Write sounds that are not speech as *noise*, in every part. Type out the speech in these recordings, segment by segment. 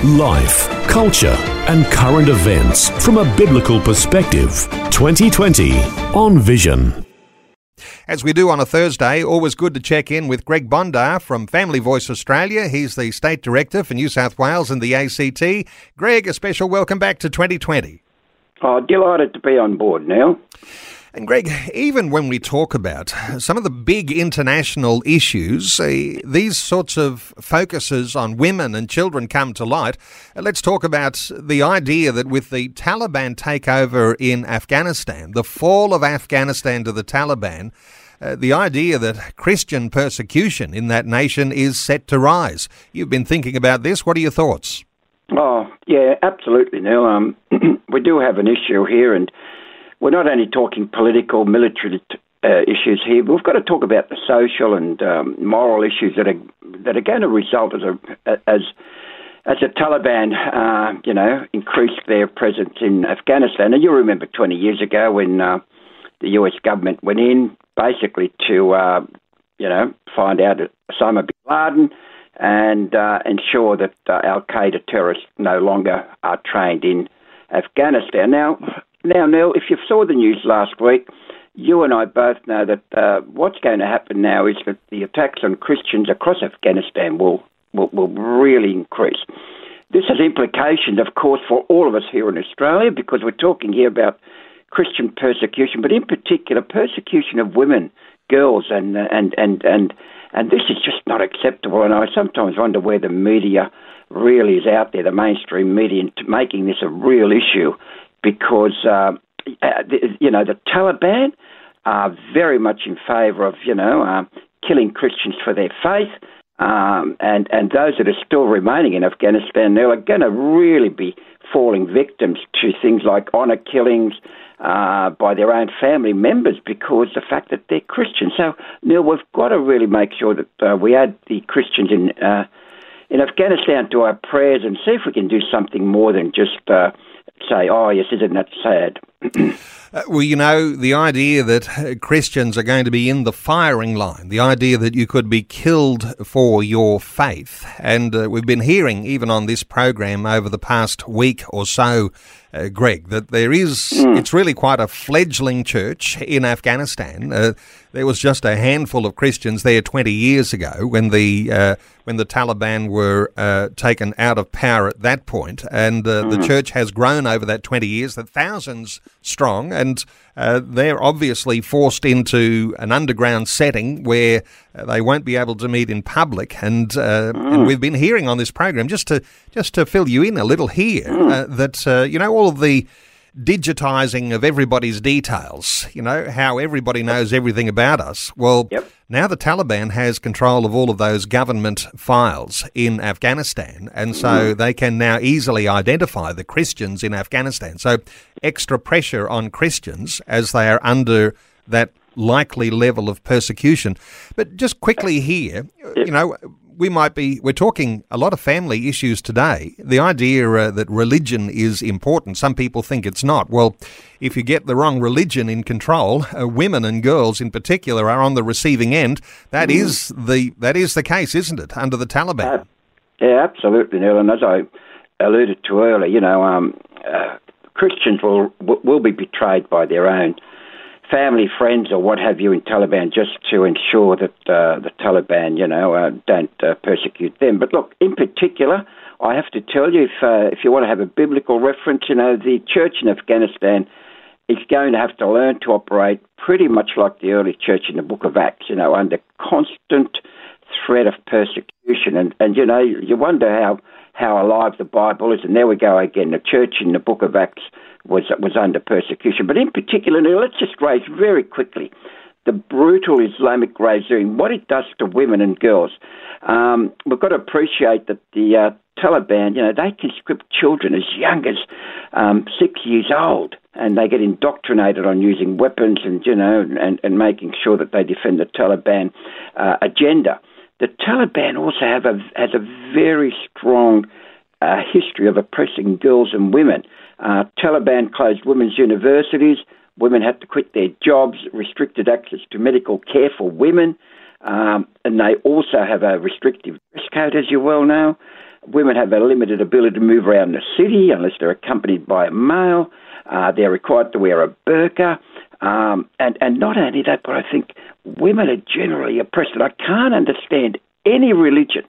Life, culture, and current events from a biblical perspective. 2020 on Vision. As we do on a Thursday, always good to check in with Greg Bondar from Family Voice Australia. He's the State Director for New South Wales and the ACT. Greg, a special welcome back to 2020. Oh, delighted to be on board now. And Greg, even when we talk about some of the big international issues, uh, these sorts of focuses on women and children come to light. Uh, let's talk about the idea that with the Taliban takeover in Afghanistan, the fall of Afghanistan to the Taliban, uh, the idea that Christian persecution in that nation is set to rise. You've been thinking about this. What are your thoughts? Oh, yeah, absolutely, Neil. Um, *clears throat* we do have an issue here, and we're not only talking political, military uh, issues here, but we've got to talk about the social and um, moral issues that are that are going to result as a as as the Taliban, uh, you know, increased their presence in Afghanistan. And you remember 20 years ago when uh, the U.S. government went in basically to, uh, you know, find out Osama bin Laden and uh, ensure that uh, Al Qaeda terrorists no longer are trained in Afghanistan. Now, now, Neil, if you saw the news last week, you and I both know that uh, what's going to happen now is that the attacks on Christians across Afghanistan will, will, will really increase. This has implications, of course, for all of us here in Australia because we're talking here about Christian persecution, but in particular persecution of women, girls, and and and and and this is just not acceptable. And I sometimes wonder where the media really is out there, the mainstream media, making this a real issue because uh, uh you know the Taliban are very much in favour of you know uh, killing Christians for their faith. Um, and and those that are still remaining in Afghanistan now are going to really be falling victims to things like honour killings uh, by their own family members because the fact that they're Christians. So Neil, we've got to really make sure that uh, we add the Christians in uh, in Afghanistan to our prayers and see if we can do something more than just uh, say, oh, yes, isn't that sad? Uh, well, you know, the idea that uh, Christians are going to be in the firing line, the idea that you could be killed for your faith. And uh, we've been hearing, even on this program over the past week or so, uh, Greg, that there is, mm. it's really quite a fledgling church in Afghanistan. Uh, there was just a handful of Christians there 20 years ago when the uh, when the Taliban were uh, taken out of power at that point, and uh, mm. the church has grown over that 20 years, that thousands strong, and uh, they're obviously forced into an underground setting where uh, they won't be able to meet in public. And, uh, mm. and we've been hearing on this program just to just to fill you in a little here mm. Uh, that uh, you know all of the digitizing of everybody's details, you know, how everybody knows everything about us. Well, yep. Now the Taliban has control of all of those government files in Afghanistan, and so mm. they can now easily identify the Christians in Afghanistan. So, extra pressure on Christians as they are under that likely level of persecution. But just quickly here, you know, we might be we're talking a lot of family issues today. The idea uh, that religion is important, some people think it's not. Well, if you get the wrong religion in control, uh, women and girls in particular are on the receiving end. That mm. is the that is the case, isn't it, under the Taliban? Uh, yeah, absolutely, Neil. And as I alluded to earlier, you know, um, uh, Christians will will be betrayed by their own family, friends, or what have you in Taliban just to ensure that uh, the Taliban, you know, uh, don't uh, persecute them. But look, in particular, I have to tell you, if uh, if you want to have a biblical reference, you know, the church in Afghanistan is going to have to learn to operate pretty much like the early church in the Book of Acts, you know, under constant threat of persecution, and and you know, you wonder how how alive the Bible is. And there we go again, the church in the Book of Acts was was under persecution. But in particular, now let's just raise very quickly the brutal Islamic regime, what it does to women and girls. Um, we've got to appreciate that the uh, Taliban, you know, they conscript children as young as um, six years old, and they get indoctrinated on using weapons and you know and, and making sure that they defend the Taliban uh, agenda. The Taliban also have a has a very strong uh, history of oppressing girls and women. Uh, Taliban closed women's universities. Women had to quit their jobs, restricted access to medical care for women, um, and they also have a restrictive dress code, as you well know. Women have a limited ability to move around the city unless they're accompanied by a male. Uh, they're required to wear a burqa. Um, and, and not only that, but I think women are generally oppressed. And I can't understand any religion,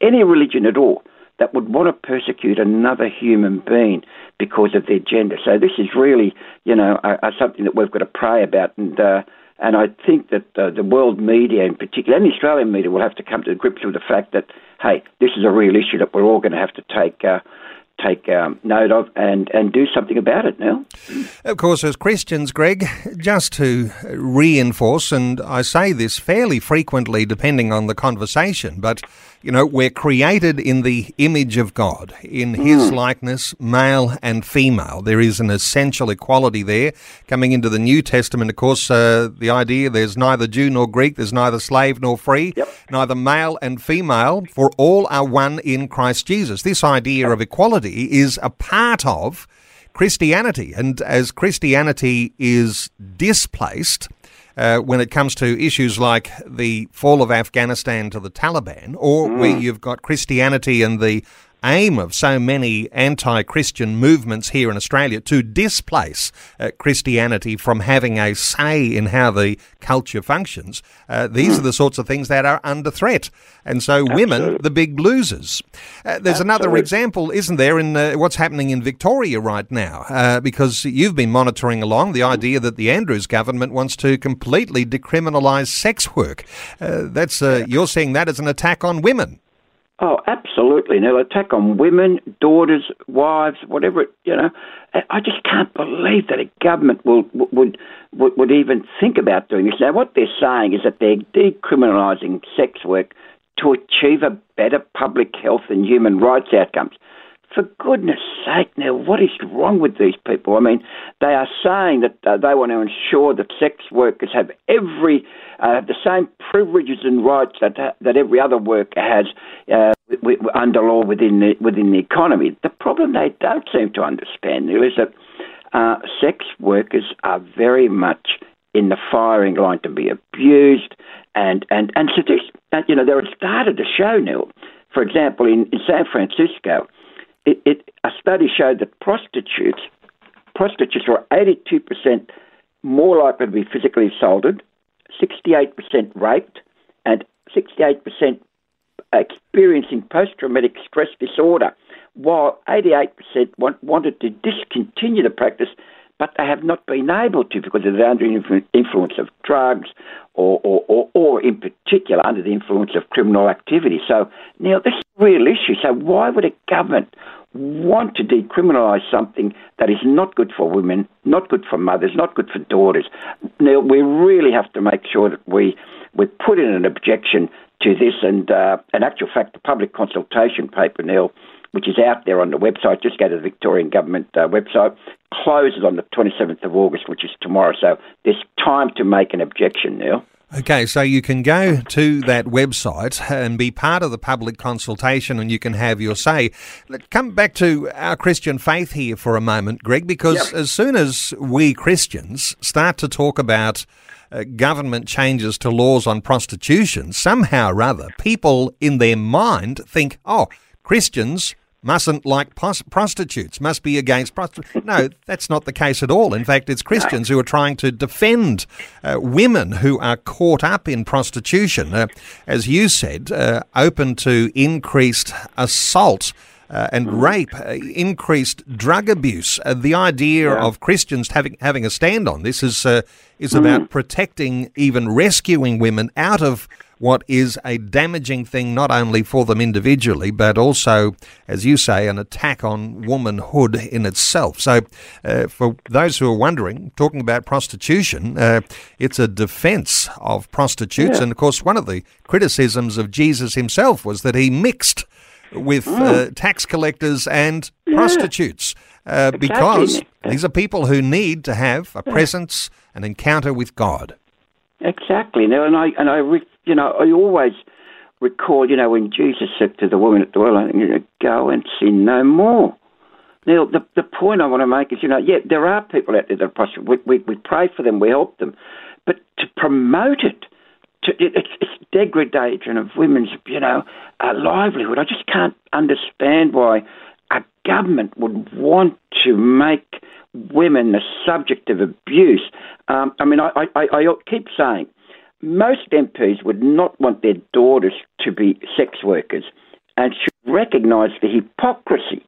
any religion at all, that would want to persecute another human being because of their gender. So this is really, you know, a, a something that we've got to pray about. And uh, and I think that uh, the world media, in particular, and the Australian media, will have to come to grips with the fact that, hey, this is a real issue that we're all going to have to take. Uh, take um, note of and, and do something about it now. Of course, as Christians, Greg, just to reinforce, and I say this fairly frequently depending on the conversation, but you know, we're created in the image of God, in His mm. likeness, male and female. There is an essential equality there. Coming into the New Testament, of course, uh, the idea there's neither Jew nor Greek, there's neither slave nor free, yep. neither male and female, for all are one in Christ Jesus. This idea of equality is a part of Christianity. And as Christianity is displaced, uh, when it comes to issues like the fall of Afghanistan to the Taliban, or mm. where you've got Christianity and the aim of so many anti Christian movements here in Australia to displace uh, Christianity from having a say in how the culture functions. Uh, these are the sorts of things that are under threat. And so, Absolutely. women, the big losers. Uh, there's Absolutely. another example, isn't there, in uh, what's happening in Victoria right now? Uh, because you've been monitoring along the idea that the Andrews government wants to completely decriminalise sex work. Uh, that's you're seeing that as an attack on women. Oh, absolutely. Now, attack on women, daughters, wives, whatever. It, you know, I just can't believe that a government will would would, would even think about doing this. Now, what they're saying is that they're decriminalising sex work to achieve a better public health and human rights outcomes for goodness sake, now, what is wrong with these people? I mean, they are saying that uh, they want to ensure that sex workers have every uh, the same privileges and rights that uh, that every other worker has uh, w- w- under law within the within the economy. The problem they don't seem to understand is that uh, sex workers are very much in the firing line to be abused and and and so seduced. You know, are started to show now. For example, in, in San Francisco, it, it, a study showed that prostitutes prostitutes were 82% more likely to be physically assaulted, 68% raped, and 68% experiencing post-traumatic stress disorder, while 88% want, wanted to discontinue the practice, but they have not been able to because they're under the influence of drugs or, or, or, or, in particular under the influence of criminal activity. So now this is a real issue. So why would a government want to decriminalise something that is not good for women, not good for mothers, not good for daughters. Neil, we really have to make sure that we we put in an objection to this. And uh, in actual fact, the public consultation paper, Neil, which is out there on the website, just go to the Victorian Government uh, website, closes on the 27th of August, which is tomorrow. So there's time to make an objection, Neil. Okay, so you can go to that website and be part of the public consultation and you can have your say. Let's come back to our Christian faith here for a moment, Greg, because yep. as soon as we Christians start to talk about uh, government changes to laws on prostitution, somehow or other, people in their mind think, oh, Christians mustn't like pos- prostitutes, must be against prostitutes. No, that's not the case at all. In fact, it's Christians who are trying to defend uh, women who are caught up in prostitution, uh, as you said, uh, open to increased assault. Uh, and mm. rape, uh, increased drug abuse. Uh, the idea yeah. of Christians having having a stand on this is is mm. about protecting, even rescuing women out of what is a damaging thing not only for them individually, but also, as you say, an attack on womanhood in itself. So, uh, for those who are wondering, talking about prostitution, uh, it's a defense of prostitutes. Yeah. And of course, one of the criticisms of Jesus himself was that he mixed with uh, tax collectors and prostitutes uh, because these are people who need to have a presence, an encounter with God. Exactly. Now, and I and I, re- you know, I always recall, you know, when Jesus said to the woman at the well, you know, "Go and sin no more." Now, the the point I want to make is, you know, yeah, there are people out there that are prostitutes. We, we, we pray for them, we help them, but to promote it, to, it, it's, it's degradation of women's, you know, uh, livelihood. I just can't understand why a government would want to make women the subject of abuse. Um, I mean, I, I, I keep saying most MPs would not want their daughters to be sex workers and should recognise the hypocrisy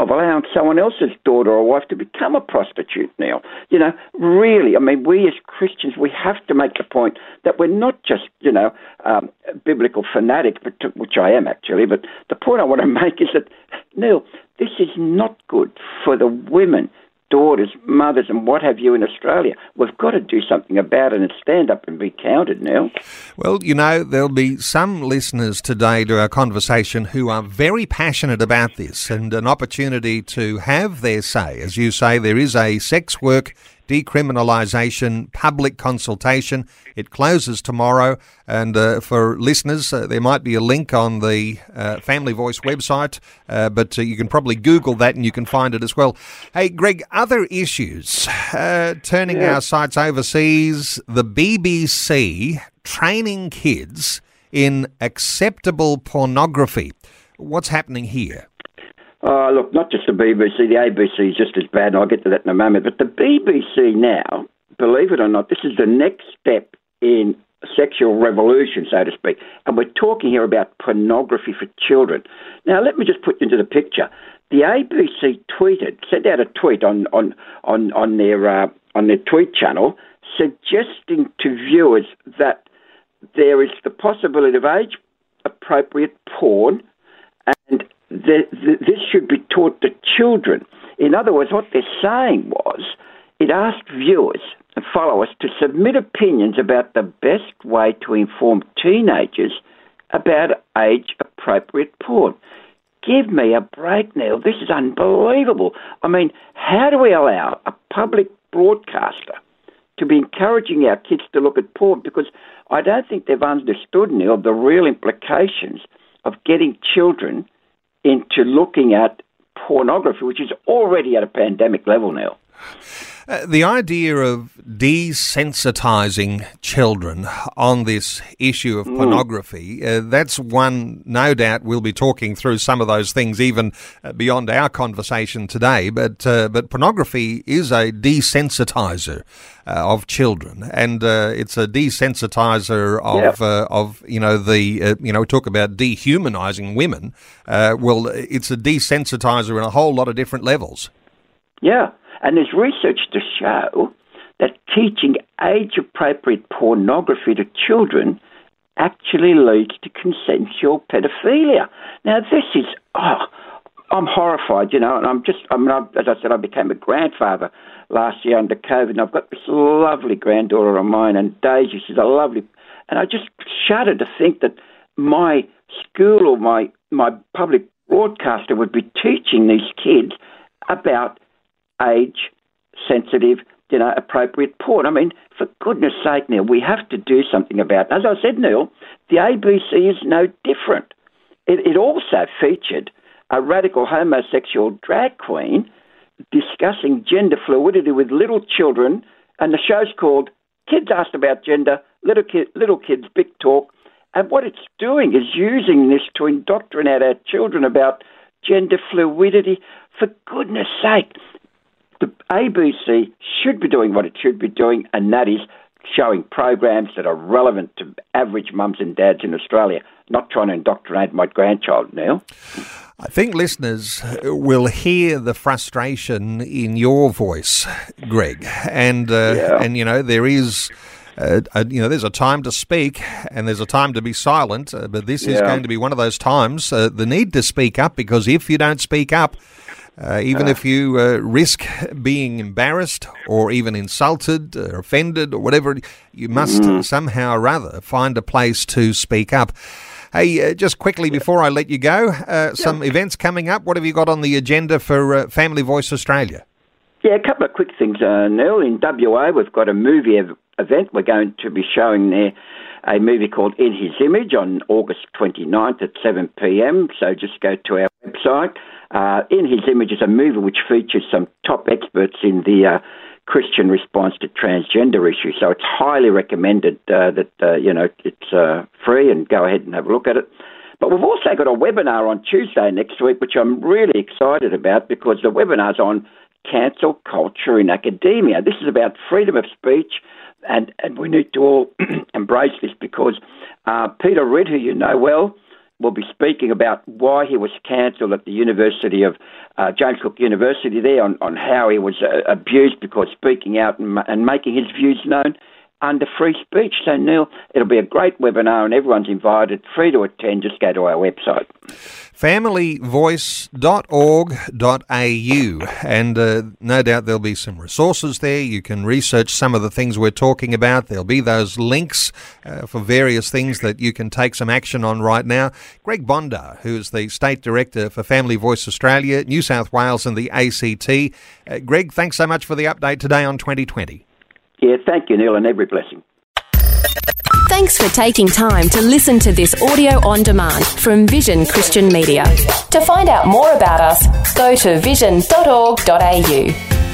of allowing someone else's daughter or wife to become a prostitute now. You know, really, I mean, we as Christians, we have to make the point that we're not just, you know, um, biblical fanatics, but to, which I am actually, but the point I want to *laughs* make is that, Neil, this is not good for the women daughters, mothers, and what have you in Australia. We've got to do something about it and stand up and be counted now. Well, you know, there'll be some listeners today to our conversation who are very passionate about this and an opportunity to have their say. As you say, there is a sex work decriminalisation public consultation. It closes tomorrow, and uh, for listeners, uh, there might be a link on the uh, Family Voice website, uh, but uh, you can probably Google that and you can find it as well. Hey, Greg, other issues uh, turning yeah. our sights overseas, the BBC training kids in acceptable pornography. What's happening here? Oh, look, not just the BBC, the ABC is just as bad, and I'll get to that in a moment. But the BBC now, believe it or not, this is the next step in sexual revolution, so to speak. And we're talking here about pornography for children. Now, let me just put you into the picture. The ABC tweeted, sent out a tweet on on on on their uh, on their tweet channel, suggesting to viewers that there is the possibility of age appropriate porn and the, the, this should be taught to children. In other words, what they're saying was it asked viewers and followers to submit opinions about the best way to inform teenagers about age appropriate porn. Give me a break, Neil. This is unbelievable. I mean, how do we allow a public broadcaster to be encouraging our kids to look at porn? Because I don't think they've understood, Neil, the real implications of getting children into looking at pornography, which is already at a pandemic level now. Uh, the idea of desensitizing children on this issue of mm. pornography, uh, that's one, no doubt, we'll be talking through some of those things even uh, beyond our conversation today. But, uh, but pornography is a desensitizer uh, of children, and uh, it's a desensitizer of, of you know, the, you know, we talk about dehumanizing women. well, it's a desensitizer in a whole lot of different levels. Yeah. And there's research to show that teaching age appropriate pornography to children actually leads to consensual pedophilia. Now, this is, oh, I'm horrified, you know, and I'm just, I mean, I, as I said, I became a grandfather last year under COVID, and I've got this lovely granddaughter of mine, and Daisy, she's a lovely, and I just shudder to think that my school or my, my public broadcaster would be teaching these kids about age sensitive, you know, appropriate porn. I mean, for goodness sake, Neil, we have to do something about it. As I said, Neil, the ABC is no different. It, it also featured a radical homosexual drag queen discussing gender fluidity with little children, and the show's called Kids Asked About Gender, Little, Ki- little Kids Big Talk. And what it's doing is using this to indoctrinate our children about gender fluidity. For goodness sake, the ABC should be doing what it should be doing, and that is showing programs that are relevant to average mums and dads in Australia, not trying to indoctrinate my grandchild now. I think listeners will hear the frustration in your voice, Greg, and uh, yeah. and you know there is. Uh, a, you know, there's a time to speak and there's a time to be silent, uh, but this yeah. is going to be one of those times. Uh, the need to speak up because if you don't speak up, uh, even uh, if you uh, risk being embarrassed or even insulted or offended or whatever, you must mm. somehow or other find a place to speak up. Hey, uh, just quickly before I let you go, uh, some events coming up. What have you got on the agenda for uh, Family Voice Australia? Yeah, a couple of quick things, uh, Neil. In WA, we've got a movie ev- event. We're going to be showing there a movie called In His Image on August 29th at 7 pm. So just go to our website. Uh, in His Image is a movie which features some top experts in the uh, Christian response to transgender issues. So it's highly recommended uh, that uh, you know it's uh, free and go ahead and have a look at it. But we've also got a webinar on Tuesday next week, which I'm really excited about because the webinar's on cancel culture in academia. This is about freedom of speech, and, and we need to all *clears throat* embrace this because uh, Peter Ridd, who you know well, will be speaking about why he was cancelled at the University of uh, James Cook University there on, on how he was uh, abused because speaking out and, and making his views known under free speech. So, Neil, it'll be a great webinar and everyone's invited, free to attend. Just go to our website. Familyvoice.org.au. And uh, no doubt there'll be some resources there. You can research some of the things we're talking about. There'll be those links uh, for various things that you can take some action on right now. Greg Bondar, who is the State Director for Family Voice Australia, New South Wales, and the ACT. Uh, Greg, thanks so much for the update today on 2020. Yeah, thank you, Neil, and every blessing. Thanks for taking time to listen to this audio on demand from Vision Christian Media. To find out more about us, go to vision.org.au.